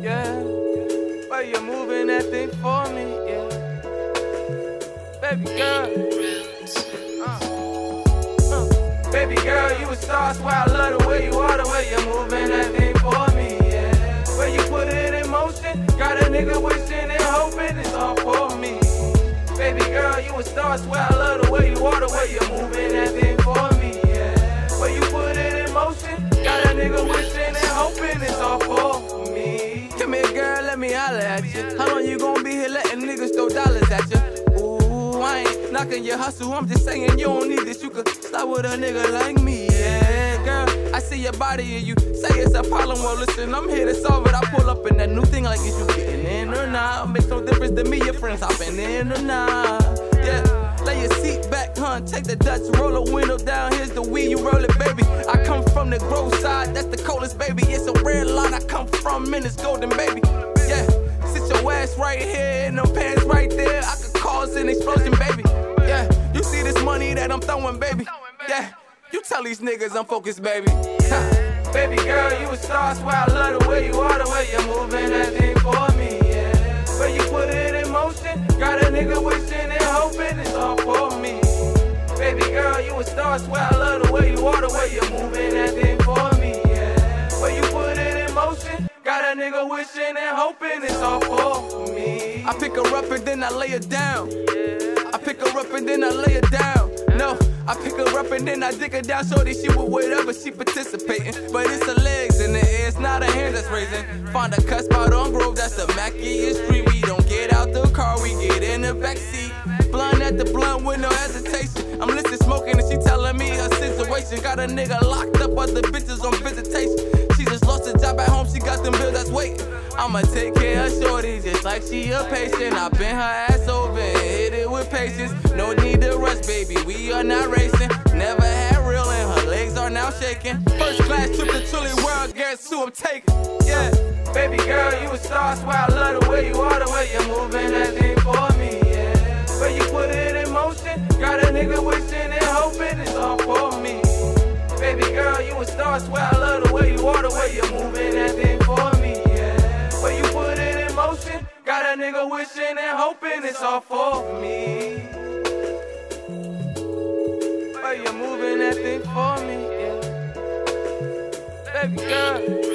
Yeah, but you're moving that thing for me, yeah. Baby girl. Uh, uh. Baby girl, you a star, swear I love the way you are, the way you're moving that thing for me, yeah. Where you put it in motion, got a nigga wishing and hoping it's all for me. Baby girl, you a star, swear I love the way you are, the way you're moving that thing for me, holler at you. How long you gonna be here letting niggas throw dollars at you? Ooh, I ain't knocking your hustle, I'm just saying you don't need this. You could start with a nigga like me, yeah, girl. I see your body and you say it's a problem. Well, listen, I'm here to solve it. I pull up in that new thing like, is you getting in or not? Makes no difference to me, your friends hopping in or not. Yeah, lay your seat back, hun. Take the Dutch, roll the window down. Here's the wheel, you roll it, baby. I come from the grove side, that's the coldest, baby. It's a red line I come from, and it's golden, baby. Right here, and them pants right there. I could cause an explosion, baby. Yeah, you see this money that I'm throwing, baby. Yeah, you tell these niggas I'm focused, baby. Baby girl, you a star, swear I love the way you are, the way you're moving that thing for me, yeah. Where you put it in motion, got a nigga wishing and hoping it's all for me. Baby girl, you a star, swear I love the way you are, the way you're moving that thing for me, nigga wishing and hoping it's all for me. I pick her up and then I lay her down. I pick her up and then I lay her down. No, I pick her up and then I dig her down. Shorty, she with whatever she participating. But it's her legs in the air, it's not her hands that's raising. Find a cut spot on Grove, that's the Mackiest Street. We don't get out the car, we get in the backseat. Blunt at the blunt with no hesitation. I'm listening smoking and she telling me her situation. Got a nigga locked up, other bitches on visitation. I'ma take care of shorty just like she a patient. I bend her ass over and hit it with patience. No need to rush, baby, we are not racing. Never had real and her legs are now shaking. First class trip to truly world, guess who I'm taking? Yeah. Baby girl, you a star, swear I love the way you are, the way you're moving that thing for me, yeah. Where you put it in motion, got a nigga wishing and hoping it's all for me. Baby girl, you a star, swear nigga wishing and hoping it's all for me. Where you're moving that thing for me, yeah. Baby girl.